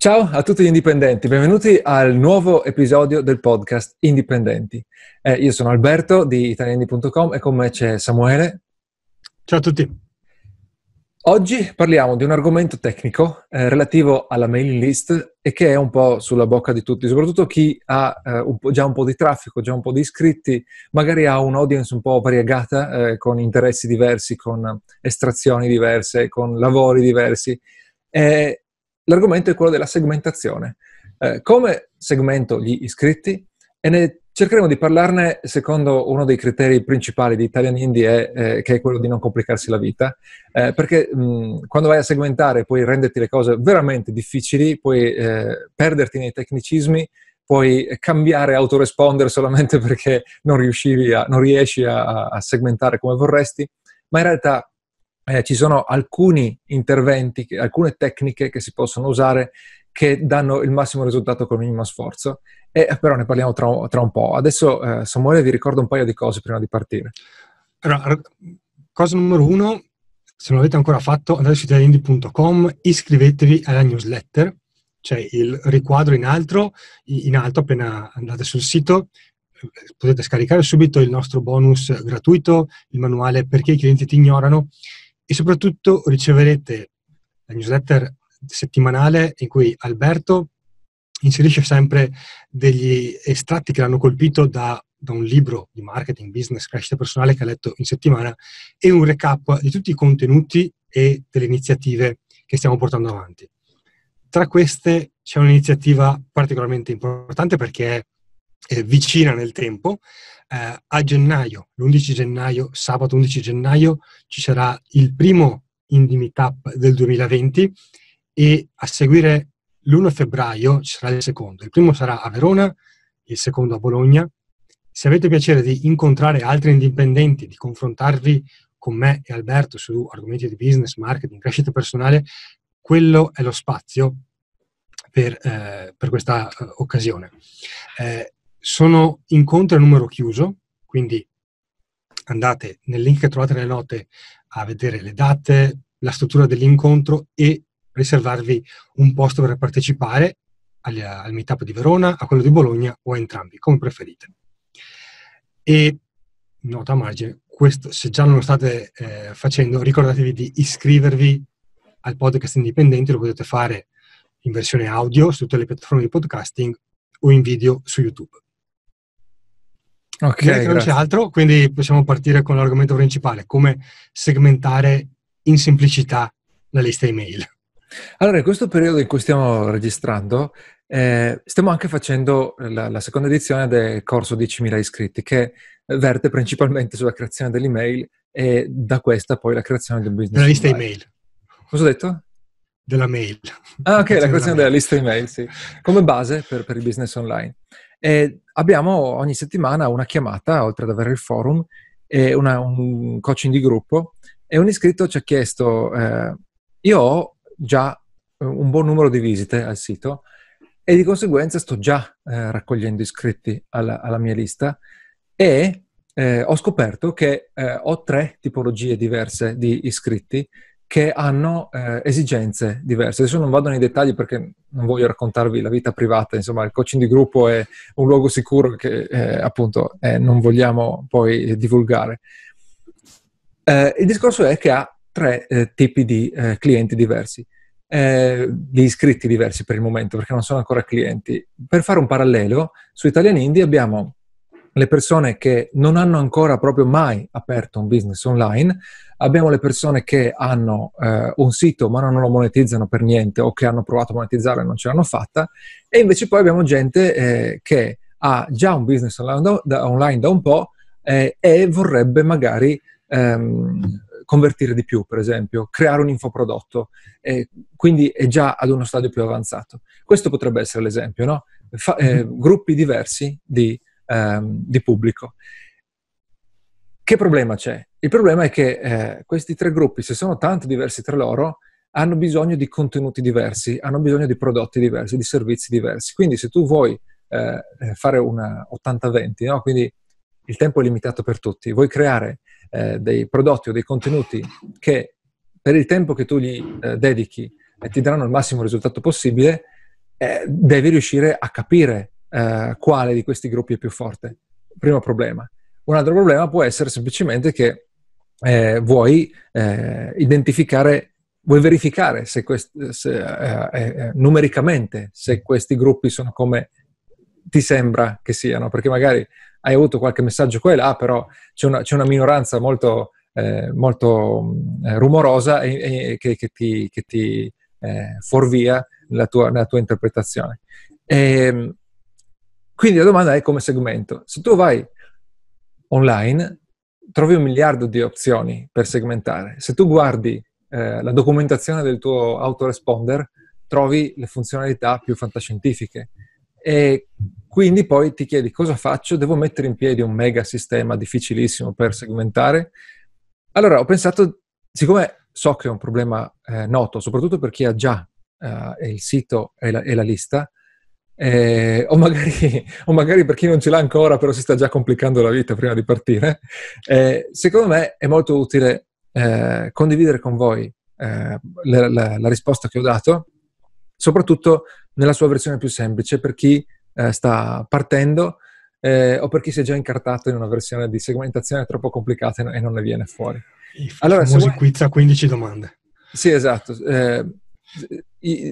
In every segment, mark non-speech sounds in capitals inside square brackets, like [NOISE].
Ciao a tutti gli indipendenti, benvenuti al nuovo episodio del podcast Indipendenti. Eh, io sono Alberto di italiani.com e con me c'è Samuele. Ciao a tutti. Oggi parliamo di un argomento tecnico eh, relativo alla mailing list e che è un po' sulla bocca di tutti, soprattutto chi ha eh, un già un po' di traffico, già un po' di iscritti, magari ha un'audience un po' variegata, eh, con interessi diversi, con estrazioni diverse, con lavori diversi. Eh, l'argomento è quello della segmentazione. Eh, come segmento gli iscritti? E ne cercheremo di parlarne secondo uno dei criteri principali di Italian Indie, è, eh, che è quello di non complicarsi la vita, eh, perché mh, quando vai a segmentare puoi renderti le cose veramente difficili, puoi eh, perderti nei tecnicismi, puoi cambiare autoresponder solamente [LAUGHS] perché non, a, non riesci a, a segmentare come vorresti, ma in realtà eh, ci sono alcuni interventi, alcune tecniche che si possono usare che danno il massimo risultato con il minimo sforzo, e, eh, però ne parliamo tra, tra un po'. Adesso eh, Samuele vi ricordo un paio di cose prima di partire. Allora, cosa numero uno, se non l'avete ancora fatto, andate su italiandi.com, iscrivetevi alla newsletter, c'è il riquadro in alto, in alto appena andate sul sito, potete scaricare subito il nostro bonus gratuito, il manuale perché i clienti ti ignorano e soprattutto riceverete la newsletter settimanale in cui Alberto inserisce sempre degli estratti che l'hanno colpito da, da, un libro di marketing, business, crescita personale che ha letto in settimana e un recap di tutti i contenuti e delle iniziative che stiamo portando avanti. Tra queste c'è un'iniziativa particolarmente importante perché è, è vicina nel tempo, eh, a gennaio, l'11 gennaio, sabato 11 gennaio, ci sarà il primo Indie Meetup del 2020 e a seguire l'1 febbraio ci sarà il secondo. Il primo sarà a Verona, il secondo a Bologna. Se avete piacere di incontrare altri indipendenti, di confrontarvi con me e Alberto su argomenti di business, marketing, crescita personale, quello è lo spazio per, eh, per questa uh, occasione. Eh, sono incontri a numero chiuso, quindi andate nel link che trovate nelle note a vedere le date, la struttura dell'incontro e riservarvi un posto per partecipare al, al meetup di Verona, a quello di Bologna o a entrambi, come preferite. E nota a margine, questo, se già non lo state eh, facendo, ricordatevi di iscrivervi al podcast indipendente, lo potete fare in versione audio su tutte le piattaforme di podcasting o in video su YouTube. Ok, Direi non c'è altro, quindi possiamo partire con l'argomento principale, come segmentare in semplicità la lista email. Allora, in questo periodo in cui stiamo registrando, eh, stiamo anche facendo la, la, seconda edizione del corso 10.000 iscritti, che verte principalmente sulla creazione dell'email e da questa poi la creazione del business. Della lista online. email. Cosa ho detto? Della mail. Ah, ok, la creazione della, della lista email, sì. Come base per, per il business online. E abbiamo ogni settimana una chiamata, oltre ad avere il forum, e una, un coaching di gruppo. E un iscritto ci ha chiesto: eh, Io ho già un buon numero di visite al sito e di conseguenza sto già eh, raccogliendo iscritti alla, alla, mia lista e eh, ho scoperto che eh, ho tre tipologie diverse di iscritti che hanno eh, esigenze diverse. Adesso non vado nei dettagli perché non voglio raccontarvi la vita privata, insomma il coaching di gruppo è un luogo sicuro che eh, appunto eh, non vogliamo poi divulgare. Eh, il discorso è che ha tre eh, tipi di eh, clienti diversi, di iscritti diversi per il momento perché non sono ancora clienti. Per fare un parallelo, su Italian Indie abbiamo le persone che non hanno ancora proprio mai aperto un business online, abbiamo le persone che hanno eh, un sito ma non lo monetizzano per niente o che hanno provato a monetizzarlo e non ce l'hanno fatta, e invece poi abbiamo gente eh, che ha già un business online da, online da un po' eh, e vorrebbe magari ehm, convertire di più, per esempio, creare un infoprodotto, quindi è già ad uno stadio più avanzato. Questo potrebbe essere l'esempio, no? Fa, eh, gruppi diversi di ehm, di pubblico. Che problema c'è? Il problema è che eh, questi tre gruppi, se sono tanto diversi tra loro, hanno bisogno di contenuti diversi, hanno bisogno di prodotti diversi, di servizi diversi. Quindi se tu vuoi eh, fare una 80-20, no? quindi il tempo è limitato per tutti, vuoi creare eh, dei prodotti o dei contenuti che per il tempo che tu gli eh, dedichi ti daranno il massimo risultato possibile, eh, devi riuscire a capire eh, quale di questi gruppi è più forte. Primo problema. Un altro problema può essere semplicemente che eh, vuoi eh, identificare, vuoi verificare se quest- se, eh, eh, eh, numericamente se questi gruppi sono come ti sembra che siano, perché magari hai avuto qualche messaggio qua e là, però c'è una, c'è una minoranza molto, molto rumorosa e, e che, che, ti, che ti fuorvia nella tua, nella tua interpretazione. E, ehm, quindi la domanda è come segmento. Se tu vai online, trovi un miliardo di opzioni per segmentare. Se tu guardi eh, la documentazione del tuo autoresponder, trovi le funzionalità più fantascientifiche. E quindi poi ti chiedi cosa faccio? Devo mettere in piedi un mega sistema difficilissimo per segmentare? Allora ho pensato, siccome so che è un problema eh, noto, soprattutto per chi ha già eh, il sito e la, e la lista, eh, o, magari, o, magari, per chi non ce l'ha ancora, però si sta già complicando la vita prima di partire, eh, secondo me è molto utile eh, condividere con voi eh, la, la, la, risposta che ho dato, soprattutto nella sua versione più semplice per chi eh, sta partendo eh, o per chi si è già incartato in una versione di segmentazione troppo complicata e non ne viene fuori. I allora, famosi vuoi... a 15 domande. Sì, esatto.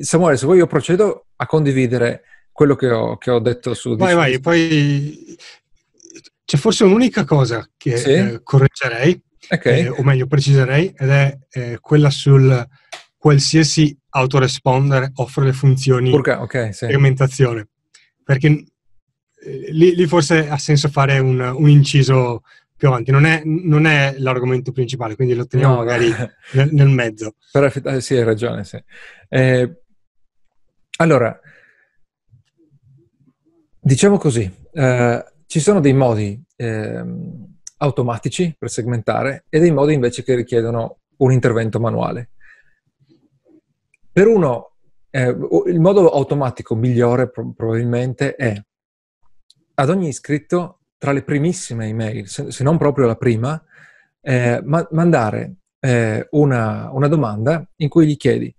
Samuele, se vuoi io procedo a condividere quello che ho, che ho detto su... Vai, vai, poi c'è forse un'unica cosa che sì? eh, correggerei, okay. eh, o meglio preciserei, ed è eh, quella sul qualsiasi autoresponder offre le funzioni Purca, okay, sì. segmentazione. Perché eh, lì, lì, forse ha senso fare un, un inciso più avanti. Non è, non è, l'argomento principale, quindi lo teniamo no, magari [LAUGHS] nel, nel, mezzo. Però sì, hai ragione, sì. Eh, allora, Diciamo così, eh, ci sono dei modi eh, automatici per segmentare e dei modi invece che richiedono un intervento manuale. Per uno, eh, il modo automatico migliore pro- probabilmente è ad ogni iscritto, tra le primissime email, se, se non proprio la prima, eh, ma- mandare eh, una, una domanda in cui gli chiedi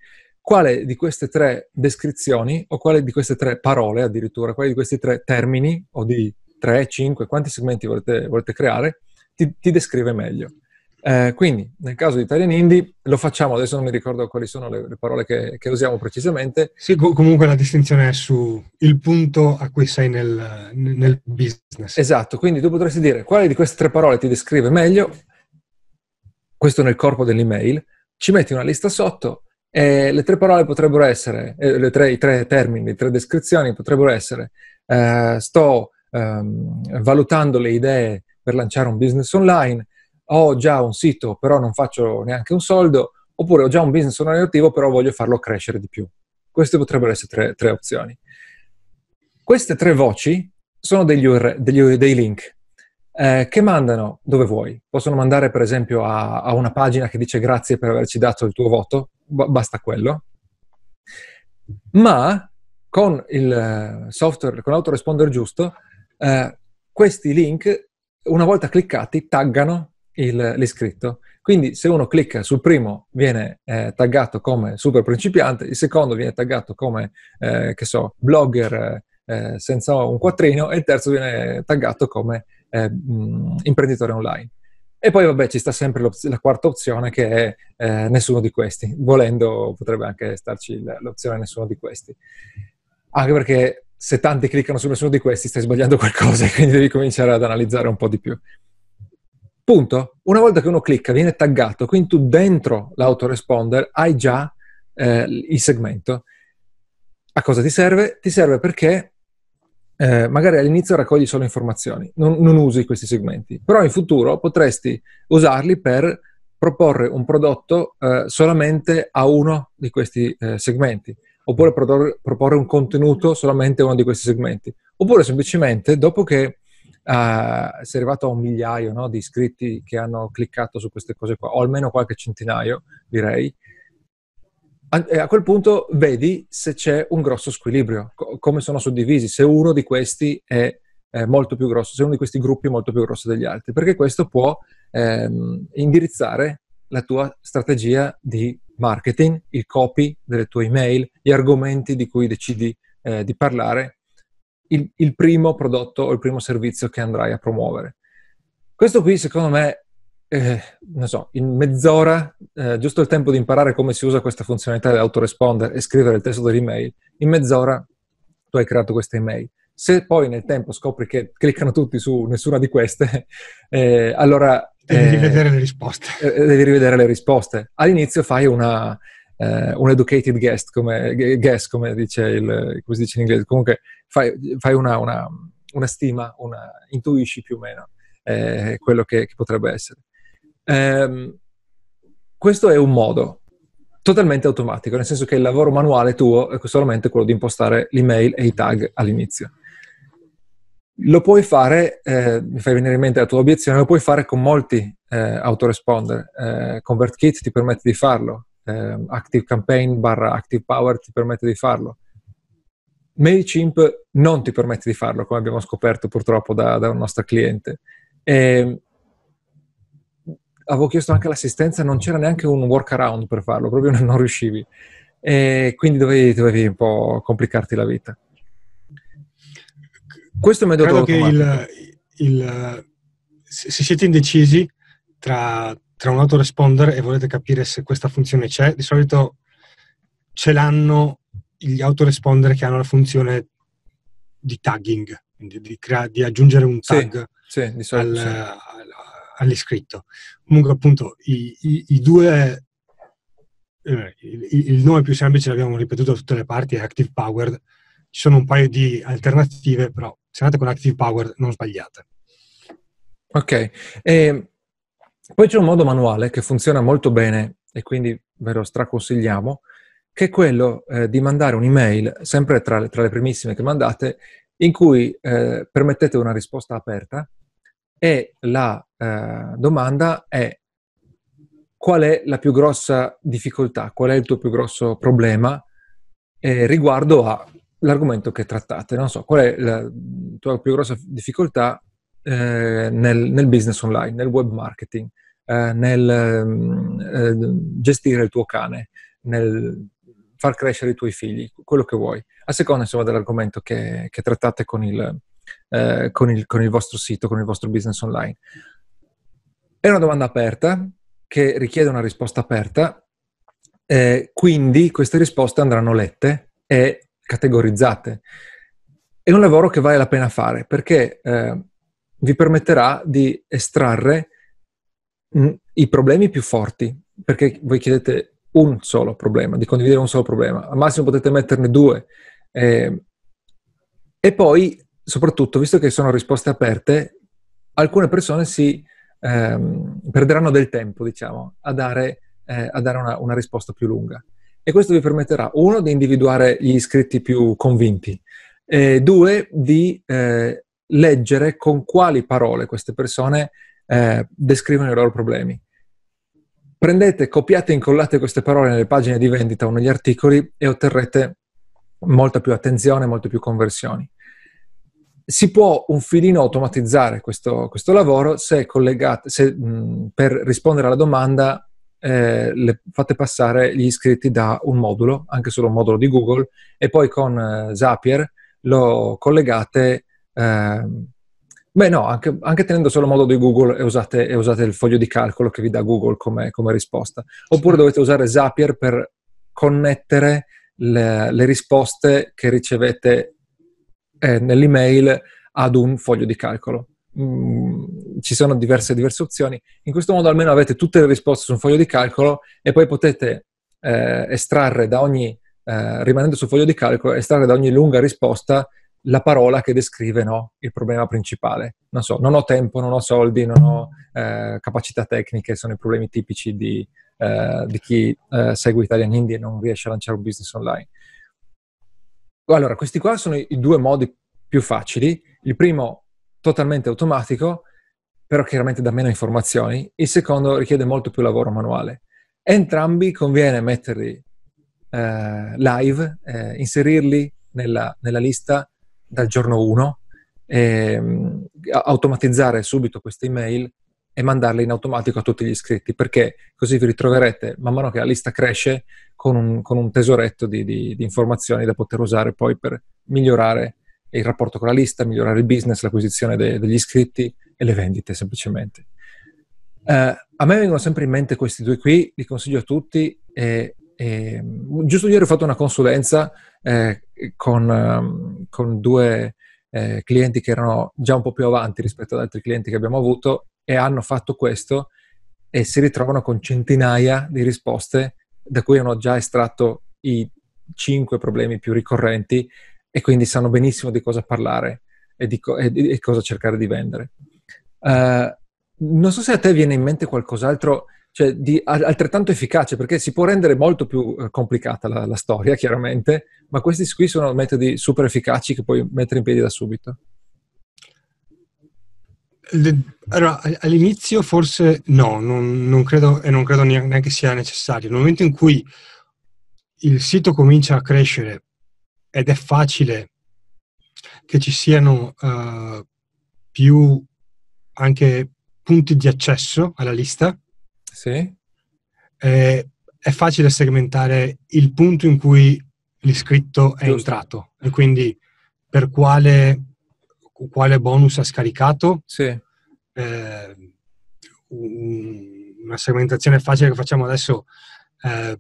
quale di queste tre descrizioni o quale di queste tre parole addirittura, quale di questi tre termini o di tre, cinque, quanti segmenti volete, volete creare, ti, ti, descrive meglio. Eh, quindi, nel caso di Italian Indie, lo facciamo, adesso non mi ricordo quali sono le, le parole che, che, usiamo precisamente. Sì, comunque la distinzione è su il punto a cui sei nel, nel business. Esatto, quindi tu potresti dire quale di queste tre parole ti descrive meglio, questo nel corpo dell'email, ci metti una lista sotto, e le tre parole potrebbero essere, eh, tre, i tre termini, le tre descrizioni potrebbero essere eh, sto ehm, valutando le idee per lanciare un business online, ho già un sito però non faccio neanche un soldo, oppure ho già un business online attivo però voglio farlo crescere di più. Queste potrebbero essere tre, tre opzioni. Queste tre voci sono degli, URL, degli, dei link eh, che mandano dove vuoi. Possono mandare per esempio a, a, una pagina che dice grazie per averci dato il tuo voto, basta quello. Ma con il eh, software, con l'autoresponder giusto, eh, questi link, una volta cliccati, taggano il, l'iscritto. Quindi se uno clicca sul primo viene eh, taggato come super principiante, il secondo viene taggato come, eh, che so, blogger eh, senza un quattrino e il terzo viene taggato come eh, imprenditore online. E poi vabbè ci sta sempre la quarta opzione che è eh, nessuno di questi. Volendo potrebbe anche starci l'opzione nessuno di questi. Anche perché se tanti cliccano su nessuno di questi stai sbagliando qualcosa e quindi devi cominciare ad analizzare un po' di più. Punto. Una volta che uno clicca viene taggato, quindi tu dentro l'autoresponder hai già eh, il segmento. A cosa ti serve? Ti serve perché eh, magari all'inizio raccogli solo informazioni, non, non, usi questi segmenti, però in futuro potresti usarli per proporre un prodotto eh, solamente a uno di questi eh, segmenti, oppure proporre, proporre, un contenuto solamente a uno di questi segmenti, oppure semplicemente dopo che eh, sei arrivato a un migliaio no, di iscritti che hanno cliccato su queste cose qua, o almeno qualche centinaio, direi, a, a quel punto vedi se c'è un grosso squilibrio, co- come sono suddivisi, se uno di questi è, è, molto più grosso, se uno di questi gruppi è molto più grosso degli altri, perché questo può ehm, indirizzare la tua strategia di marketing, il copy delle tue email, gli argomenti di cui decidi eh, di parlare il, il, primo prodotto o il primo servizio che andrai a promuovere. Questo qui, secondo me, eh, non so, in mezz'ora, eh, giusto il tempo di imparare come si usa questa funzionalità di autoresponder e scrivere il testo dell'email, in mezz'ora tu hai creato questa email. Se poi nel tempo scopri che cliccano tutti su nessuna di queste, [LAUGHS] eh, allora... Devi eh, rivedere le risposte. Eh, devi rivedere le risposte. All'inizio fai una, eh, un educated guest, come, guess, come, dice il, come si dice in inglese. Comunque fai, fai una, una, una, stima, una, intuisci più o meno quello che, che, potrebbe essere. Eh, questo è un modo totalmente automatico, nel senso che il lavoro manuale tuo è solamente quello di impostare l'email e i tag all'inizio. Lo puoi fare, eh, mi fai venire in mente la tua obiezione, lo puoi fare con molti eh, autoresponder. Eh, ConvertKit ti permette di farlo, eh, Active Campaign barra Active Power ti permette di farlo. MailChimp non ti permette di farlo, come abbiamo scoperto purtroppo da, da un nostro cliente. E avevo chiesto anche l'assistenza, non c'era neanche un workaround per farlo, proprio [LAUGHS] non riuscivi. E quindi dovevi, dovevi un po' complicarti la vita. Questo è metodo Credo che il, il, se siete indecisi tra, tra un autoresponder e volete capire se questa funzione c'è, di solito ce l'hanno gli autoresponder che hanno la funzione di tagging, quindi di, crea- di aggiungere un tag sì, sì, al, sì. All'iscritto. Comunque appunto i, i, i due, eh, il, il, nome più semplice l'abbiamo ripetuto da tutte le parti, è Active Powered. Ci sono un paio di alternative, però se andate con Active Powered non sbagliate. Ok, e poi c'è un modo manuale che funziona molto bene e quindi ve lo straconsigliamo, che è quello eh, di mandare un'email, sempre tra le, tra le, primissime che mandate, in cui eh, permettete una risposta aperta e la eh, domanda è qual è la più grossa difficoltà, qual è il tuo più grosso problema eh, riguardo all'argomento che trattate. Non so, qual è la tua più grossa difficoltà eh, nel, nel, business online, nel web marketing, eh, nel mm, eh, gestire il tuo cane, nel far crescere i tuoi figli, quello che vuoi, a seconda insomma dell'argomento che, che trattate con il, eh, con, il, con il vostro sito, con il vostro business online. È una domanda aperta che richiede una risposta aperta, eh, quindi queste risposte andranno lette e categorizzate. È un lavoro che vale la pena fare perché eh, vi permetterà di estrarre mh, mm, i problemi più forti, perché voi chiedete un solo problema, di condividere un solo problema, al massimo potete metterne due. Eh, e poi, soprattutto, visto che sono risposte aperte, alcune persone si ehm, perderanno del tempo, diciamo, a dare, eh, a dare una, una risposta più lunga. E questo vi permetterà, uno, di individuare gli iscritti più convinti, e due, di eh, leggere con quali parole queste persone eh, descrivono i loro problemi. Prendete, copiate e incollate queste parole nelle pagine di vendita o negli articoli e otterrete molta più attenzione, molte più conversioni. Si può un filino automatizzare questo, questo lavoro se, collegate, se mh, per rispondere alla domanda eh, le fate passare gli iscritti da un modulo, anche solo un modulo di Google, e poi con eh, Zapier lo collegate eh, beh no, anche, anche, tenendo solo il modo di Google e usate, e usate, il foglio di calcolo che vi dà Google come, come risposta. Oppure dovete usare Zapier per connettere le, le risposte che ricevete eh, nell'email ad un foglio di calcolo. Mm, ci sono diverse, diverse opzioni. In questo modo almeno avete tutte le risposte su un foglio di calcolo e poi potete eh, estrarre da ogni, eh, rimanendo sul foglio di calcolo, estrarre da ogni lunga risposta la parola che descrive no, il problema principale. Non so, non ho tempo, non ho soldi, non ho eh, capacità tecniche, sono i problemi tipici di, eh, di chi eh, segue Italian Indie e non riesce a lanciare un business online. Allora, questi qua sono i due modi più facili. Il primo totalmente automatico, però chiaramente dà meno informazioni. Il secondo richiede molto più lavoro manuale. Entrambi conviene metterli eh, live, eh, inserirli nella, nella lista dal giorno 1, ehm, automatizzare subito queste email e mandarle in automatico a tutti gli iscritti, perché così vi ritroverete man mano che la lista cresce con un, con un tesoretto di, di, di, informazioni da poter usare poi per migliorare il rapporto con la lista, migliorare il business, l'acquisizione de- degli iscritti e le vendite semplicemente. Eh, a me vengono sempre in mente questi due qui, li consiglio a tutti. E, e, giusto ieri ho fatto una consulenza eh, con, um, con, due eh, clienti che erano già un po' più avanti rispetto ad altri clienti che abbiamo avuto e hanno fatto questo e si ritrovano con centinaia di risposte da cui hanno già estratto i cinque problemi più ricorrenti e quindi sanno benissimo di cosa parlare e di, co- e di, e cosa cercare di vendere. Uh, non so se a te viene in mente qualcos'altro cioè, di altrettanto efficace, perché si può rendere molto più eh, complicata la, la, storia, chiaramente, ma questi qui sono metodi super efficaci che puoi mettere in piedi da subito. Allora, all'inizio forse no, non, non credo e non credo neanche sia necessario. Nel momento in cui il sito comincia a crescere ed è facile che ci siano uh, più anche punti di accesso alla lista, sì. eh, è facile segmentare il punto in cui l'iscritto è Giusto. entrato e quindi per quale, quale bonus ha scaricato. Sì. Eh, una segmentazione facile che facciamo adesso eh,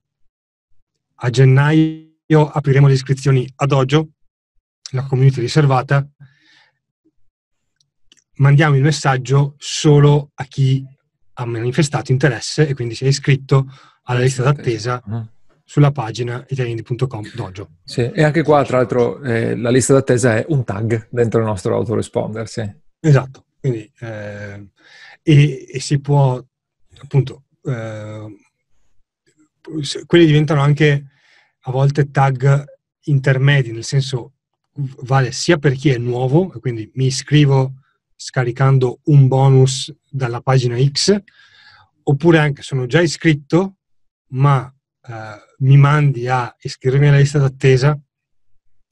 a gennaio apriremo le iscrizioni ad Dojo, la community riservata, mandiamo il messaggio solo a chi ha manifestato interesse e quindi si è iscritto alla lista d'attesa uh-huh. Sulla pagina italiani.com dojo. Sì, e anche qua, tra l'altro, eh, la lista d'attesa è un tag dentro il nostro autoresponder, sì. Esatto, quindi eh, e, e, si può appunto eh, quelli diventano anche a volte tag intermedi, nel senso vale sia per chi è nuovo, quindi mi iscrivo scaricando un bonus dalla pagina X, oppure anche sono già iscritto, ma mi mandi a iscrivermi alla lista d'attesa,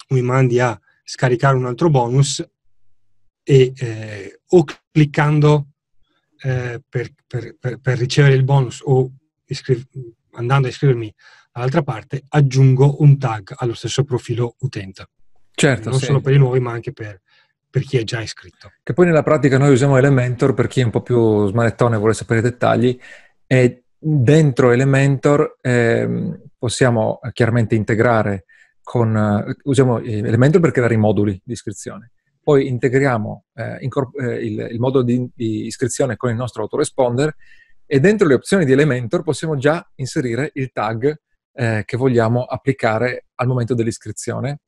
mi mandi a scaricare un altro bonus e eh, o cliccando eh, per, per, per, per, ricevere il bonus o iscri- andando a iscrivermi dall'altra parte aggiungo un tag allo stesso profilo utente. Certo, non sì. solo per i nuovi ma anche per, per chi è già iscritto. Che poi nella pratica noi usiamo Elementor per chi è un po' più smanettone e vuole sapere i dettagli e dentro Elementor eh, possiamo chiaramente integrare con... Uh, usiamo Elementor per creare i moduli di iscrizione. Poi integriamo eh, incorp- eh, il, il, modulo di, di iscrizione con il nostro autoresponder e dentro le opzioni di Elementor possiamo già inserire il tag eh, che vogliamo applicare al momento dell'iscrizione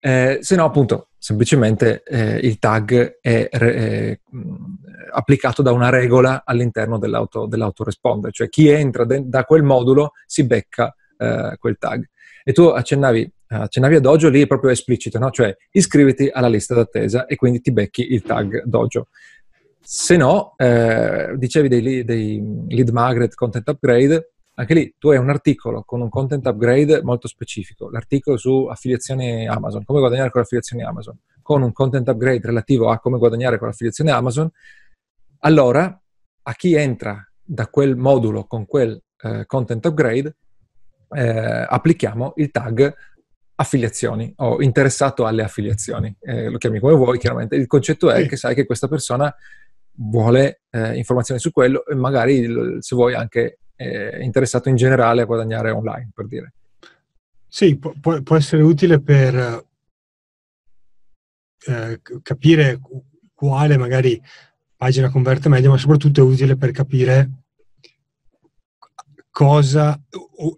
eh, se no, appunto, semplicemente eh, il tag è, è applicato da una regola all'interno dell'auto, dell'autoresponder, cioè chi entra de- da quel modulo si becca eh, quel tag. E tu accennavi, accennavi a Dojo, lì è proprio esplicito, no? cioè iscriviti alla lista d'attesa e quindi ti becchi il tag Dojo. Se no, eh, dicevi dei, dei lead magnet content upgrade, anche lì tu hai un articolo con un content upgrade molto specifico, l'articolo su affiliazioni Amazon, come guadagnare con affiliazioni Amazon, con un content upgrade relativo a come guadagnare con affiliazioni Amazon, allora a chi entra da quel modulo con quel eh, content upgrade eh, applichiamo il tag affiliazioni o interessato alle affiliazioni, eh, lo chiami come vuoi chiaramente, il concetto è che sai che questa persona vuole eh, informazioni su quello e magari se vuoi anche eh, interessato in generale a guadagnare online, per dire. Sì, può, può essere utile per eh, capire quale magari pagina converte meglio, ma soprattutto è utile per capire cosa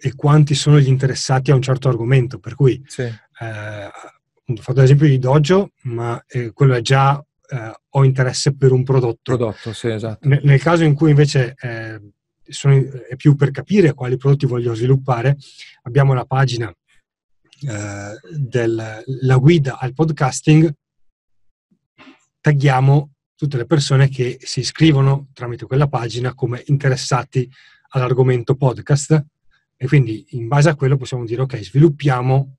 e quanti sono gli interessati a un certo argomento. Per cui sì. eh, ho fatto l'esempio di Dojo, ma eh, quello è già eh, ho interesse per un prodotto. Prodotto, sì, esatto. N- nel caso in cui invece eh, sono, è più per capire quali prodotti voglio sviluppare, abbiamo la pagina eh, della guida al podcasting, tagghiamo tutte le persone che si iscrivono tramite quella pagina come interessati all'argomento podcast e quindi in base a quello possiamo dire ok, sviluppiamo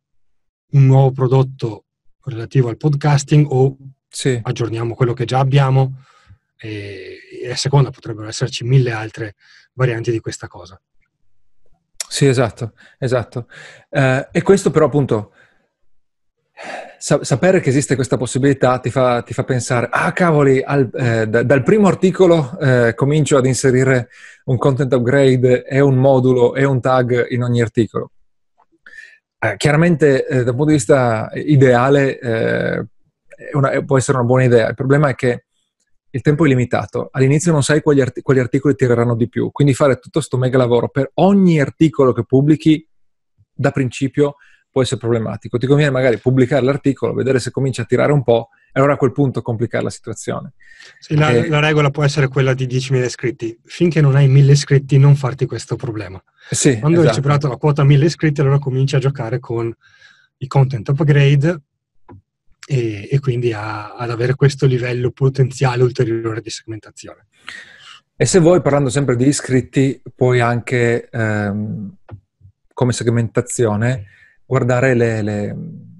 un nuovo prodotto relativo al podcasting o sì. aggiorniamo quello che già abbiamo e, e a seconda potrebbero esserci mille altre varianti di questa cosa. Sì, esatto, esatto. Eh, e questo però appunto, sa- sapere che esiste questa possibilità ti fa, ti fa pensare, ah cavoli, al, eh, da, dal primo articolo eh, comincio ad inserire un content upgrade e un modulo e un tag in ogni articolo. Eh, chiaramente eh, dal punto di vista ideale eh, una, può essere una buona idea, il problema è che il tempo è limitato, all'inizio non sai quali, art- quali articoli tireranno di più, quindi fare tutto questo mega lavoro per ogni articolo che pubblichi da principio può essere problematico. Ti conviene magari pubblicare l'articolo, vedere se comincia a tirare un po' e allora a quel punto complicare la situazione. Sì, la, e... la, regola può essere quella di 10.000 iscritti. Finché non hai 1.000 iscritti non farti questo problema. Sì, Quando esatto. hai superato la quota 1.000 iscritti allora cominci a giocare con i content upgrade e, e quindi a, ad avere questo livello potenziale ulteriore di segmentazione. E se vuoi, parlando sempre di iscritti, puoi anche ehm, come segmentazione guardare le, le,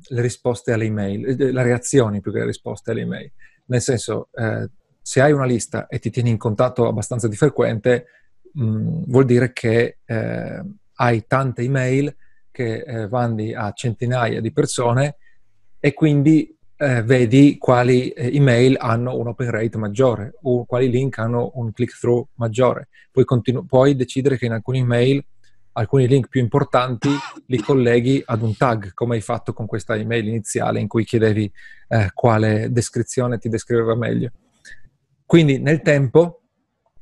le, risposte alle email, eh, le reazioni più che le risposte alle email. Nel senso, eh, se hai una lista e ti tieni in contatto abbastanza di frequente, mh, mm, vuol dire che eh, hai tante email che eh, mandi a centinaia di persone e quindi eh, vedi quali eh, email hanno un open rate maggiore o quali link hanno un click-through maggiore. Puoi, continu- puoi decidere che in alcune email alcuni link più importanti li colleghi ad un tag, come hai fatto con questa email iniziale in cui chiedevi eh, quale descrizione ti descriveva meglio. Quindi nel tempo,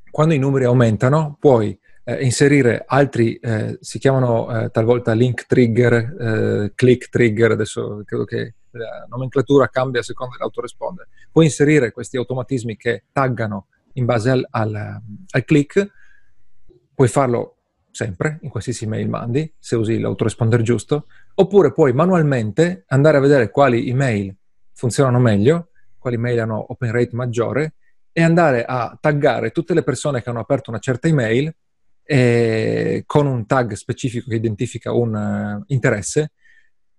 quando i numeri aumentano, puoi eh, inserire altri, eh, si chiamano eh, talvolta link trigger, eh, click trigger, adesso credo che la nomenclatura cambia a seconda dell'autoresponder. Puoi inserire questi automatismi che taggano in base al, al, al click, puoi farlo sempre, in qualsiasi mail mandi, se usi l'autoresponder giusto, oppure puoi manualmente andare a vedere quali email funzionano meglio, quali email hanno open rate maggiore, e andare a taggare tutte le persone che hanno aperto una certa email eh, con un tag specifico che identifica un uh, interesse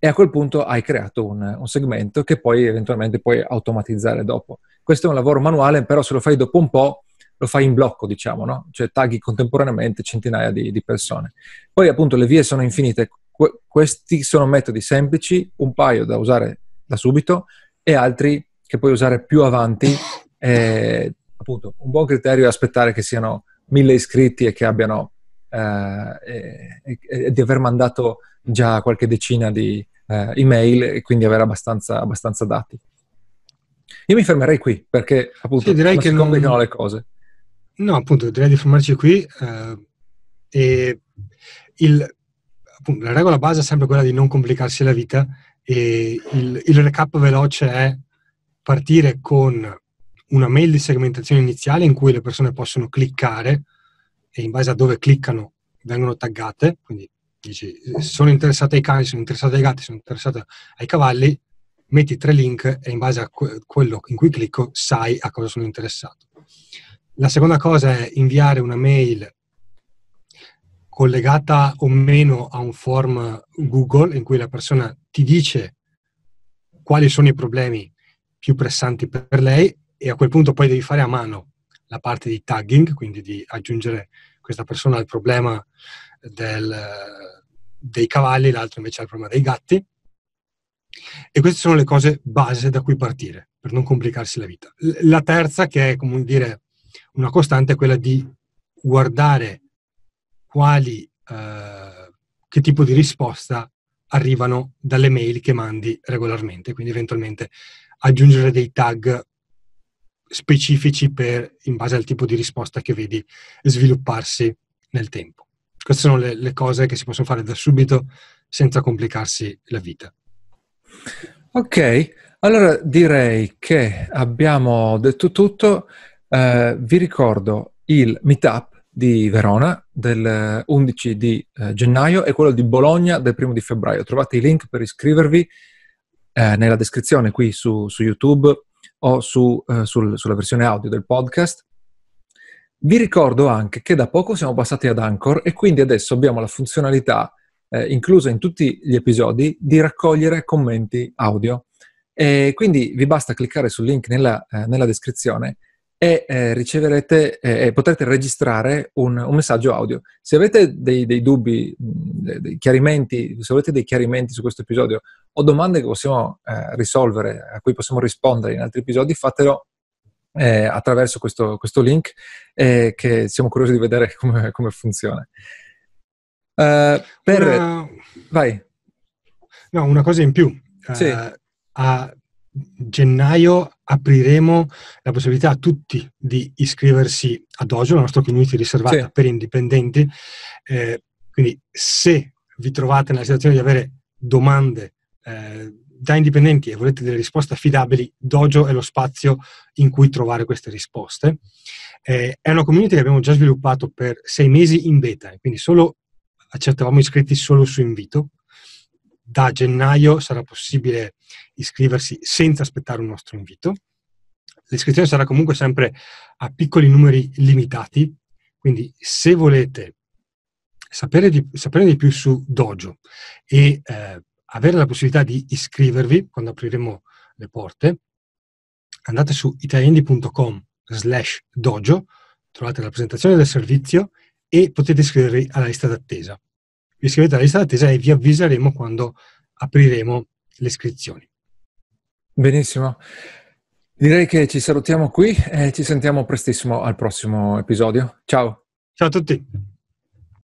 e a quel punto hai creato un, un, segmento che poi eventualmente puoi automatizzare dopo. Questo è un lavoro manuale, però se lo fai dopo un po' lo fai in blocco, diciamo, no? Cioè tagli contemporaneamente centinaia di, di persone. Poi appunto le vie sono infinite. Que- questi sono metodi semplici, un paio da usare da subito e altri che puoi usare più avanti. Eh, appunto, un buon criterio è aspettare che siano mille iscritti e che abbiano eh, e, e, di aver mandato già qualche decina di eh, email e quindi avere abbastanza, abbastanza dati. Io mi fermerei qui perché appunto sì, direi che si complicano non... le cose. No, appunto, direi di fermarci qui. Eh, e il, appunto, la regola base è sempre quella di non complicarsi la vita e il, il recap veloce è partire con una mail di segmentazione iniziale in cui le persone possono cliccare e in base a dove cliccano vengono taggate, quindi dici sono interessato ai cani, sono interessato ai gatti, sono interessato ai cavalli, metti tre link e in base a quello in cui clicco sai a cosa sono interessato. La seconda cosa è inviare una mail collegata o meno a un form Google in cui la persona ti dice quali sono i problemi più pressanti per lei e a quel punto poi devi fare a mano la parte di tagging, quindi di aggiungere questa persona al problema del, dei cavalli, l'altro invece al problema dei gatti. E queste sono le cose base da cui partire per non complicarsi la vita. La terza, che è come dire una costante è quella di guardare quali, eh, che tipo di risposta arrivano dalle mail che mandi regolarmente, quindi eventualmente aggiungere dei tag specifici per, in base al tipo di risposta che vedi svilupparsi nel tempo. Queste sono le, le cose che si possono fare da subito senza complicarsi la vita. Ok, allora direi che abbiamo detto tutto. Eh, vi ricordo il meetup di Verona del 11 di eh, gennaio e quello di Bologna del 1 di febbraio. Trovate i link per iscrivervi eh, nella descrizione qui su, su YouTube o su, eh, sul, sulla versione audio del podcast. Vi ricordo anche che da poco siamo passati ad Anchor e quindi adesso abbiamo la funzionalità eh, inclusa in tutti gli episodi di raccogliere commenti audio. E quindi vi basta cliccare sul link nella, eh, nella descrizione e eh, riceverete eh, potrete registrare un, un, messaggio audio. Se avete dei, dei dubbi, dei chiarimenti, se avete dei chiarimenti su questo episodio o domande che possiamo eh, risolvere, a cui possiamo rispondere in altri episodi, fatelo eh, attraverso questo, questo link eh, che siamo curiosi di vedere [LAUGHS] come, come funziona. Uh, per... Una... Vai. No, una cosa in più. Sì. Uh, a gennaio apriremo la possibilità a tutti di iscriversi a Dojo, la nostra community riservata sì. per indipendenti. Eh, quindi se vi trovate nella situazione di avere domande eh, da indipendenti e volete delle risposte affidabili, Dojo è lo spazio in cui trovare queste risposte. Eh, è una community che abbiamo già sviluppato per sei mesi in beta, quindi solo accettavamo iscritti solo su invito. Da gennaio sarà possibile iscriversi senza aspettare un nostro invito. L'iscrizione sarà comunque sempre a piccoli numeri limitati, quindi se volete sapere di, sapere di più su Dojo e eh, avere la possibilità di iscrivervi quando apriremo le porte, andate su italiandi.com slash dojo, trovate la presentazione del servizio e potete iscrivervi alla lista d'attesa. Vi iscrivete alla lista d'attesa e vi avviseremo quando apriremo le iscrizioni. Benissimo. Direi che ci salutiamo qui e ci sentiamo prestissimo al prossimo episodio. Ciao. Ciao a tutti.